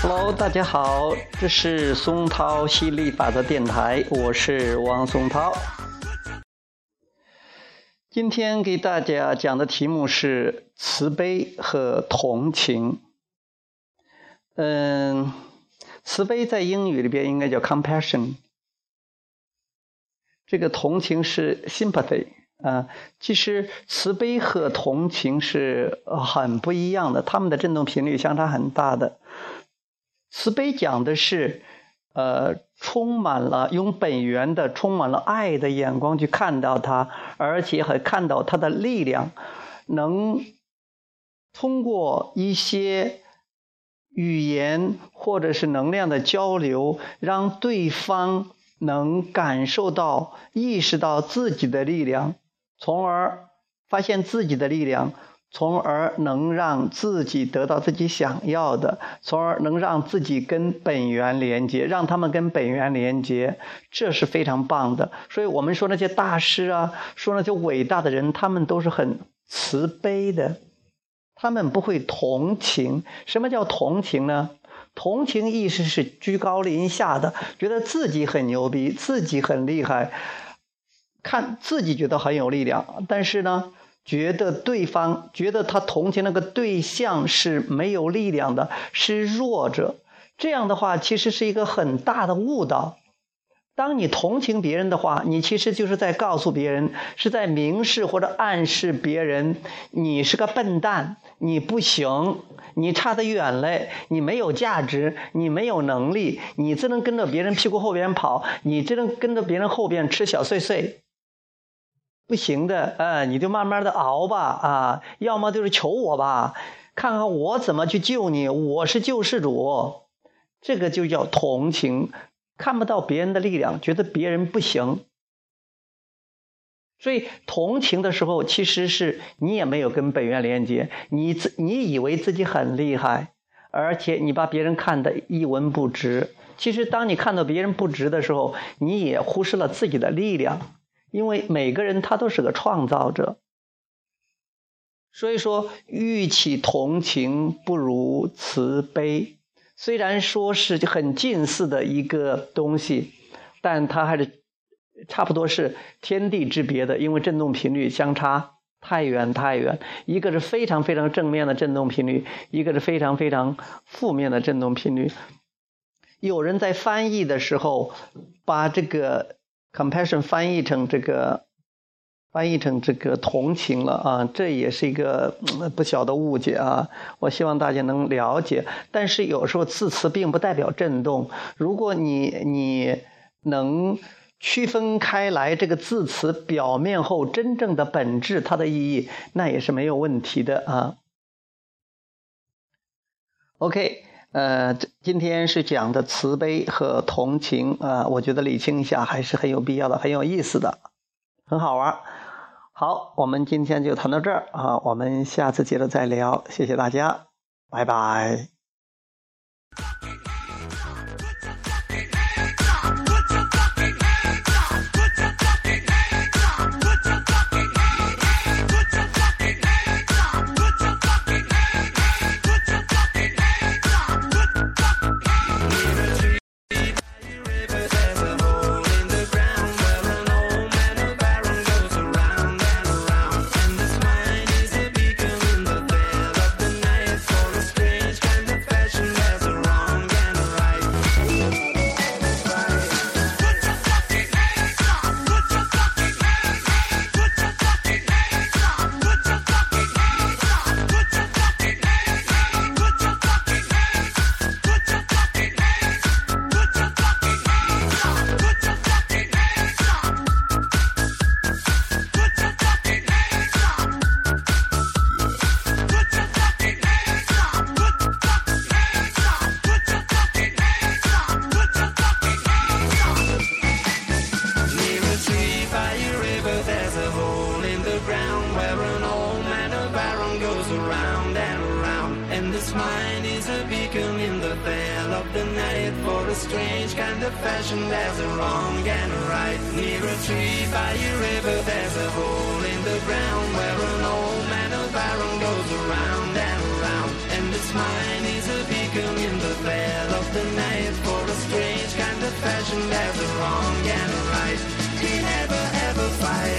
Hello，大家好，这是松涛吸力法则电台，我是王松涛。今天给大家讲的题目是慈悲和同情。嗯，慈悲在英语里边应该叫 compassion，这个同情是 sympathy 啊。其实慈悲和同情是很不一样的，它们的振动频率相差很大的。慈悲讲的是，呃，充满了用本源的、充满了爱的眼光去看到它，而且还看到它的力量，能通过一些。语言或者是能量的交流，让对方能感受到、意识到自己的力量，从而发现自己的力量，从而能让自己得到自己想要的，从而能让自己跟本源连接，让他们跟本源连接，这是非常棒的。所以我们说那些大师啊，说那些伟大的人，他们都是很慈悲的。他们不会同情。什么叫同情呢？同情意识是居高临下的，觉得自己很牛逼，自己很厉害，看自己觉得很有力量，但是呢，觉得对方觉得他同情那个对象是没有力量的，是弱者。这样的话，其实是一个很大的误导。当你同情别人的话，你其实就是在告诉别人，是在明示或者暗示别人，你是个笨蛋，你不行，你差得远嘞，你没有价值，你没有能力，你只能跟着别人屁股后边跑，你只能跟着别人后边吃小碎碎，不行的，啊，你就慢慢的熬吧，啊，要么就是求我吧，看看我怎么去救你，我是救世主，这个就叫同情。看不到别人的力量，觉得别人不行，所以同情的时候，其实是你也没有跟本源连接，你自你以为自己很厉害，而且你把别人看得一文不值。其实，当你看到别人不值的时候，你也忽视了自己的力量，因为每个人他都是个创造者。所以说，欲起同情，不如慈悲。虽然说是很近似的一个东西，但它还是差不多是天地之别的，因为振动频率相差太远太远。一个是非常非常正面的振动频率，一个是非常非常负面的振动频率。有人在翻译的时候，把这个 compassion 翻译成这个。翻译成这个同情了啊，这也是一个不小的误解啊！我希望大家能了解。但是有时候字词并不代表震动，如果你你能区分开来这个字词表面后真正的本质，它的意义，那也是没有问题的啊。OK，呃，今天是讲的慈悲和同情啊，我觉得理清一下还是很有必要的，很有意思的，很好玩。好，我们今天就谈到这儿啊，我们下次接着再聊，谢谢大家，拜拜。This mine is a beacon in the veil of the night for a strange kind of fashion. There's a wrong and a right. Near a tree by a river, there's a hole in the ground where an old man of iron goes around and around. And its mine is a beacon in the veil of the night. For a strange kind of fashion, there's a wrong and a right. He never ever fight.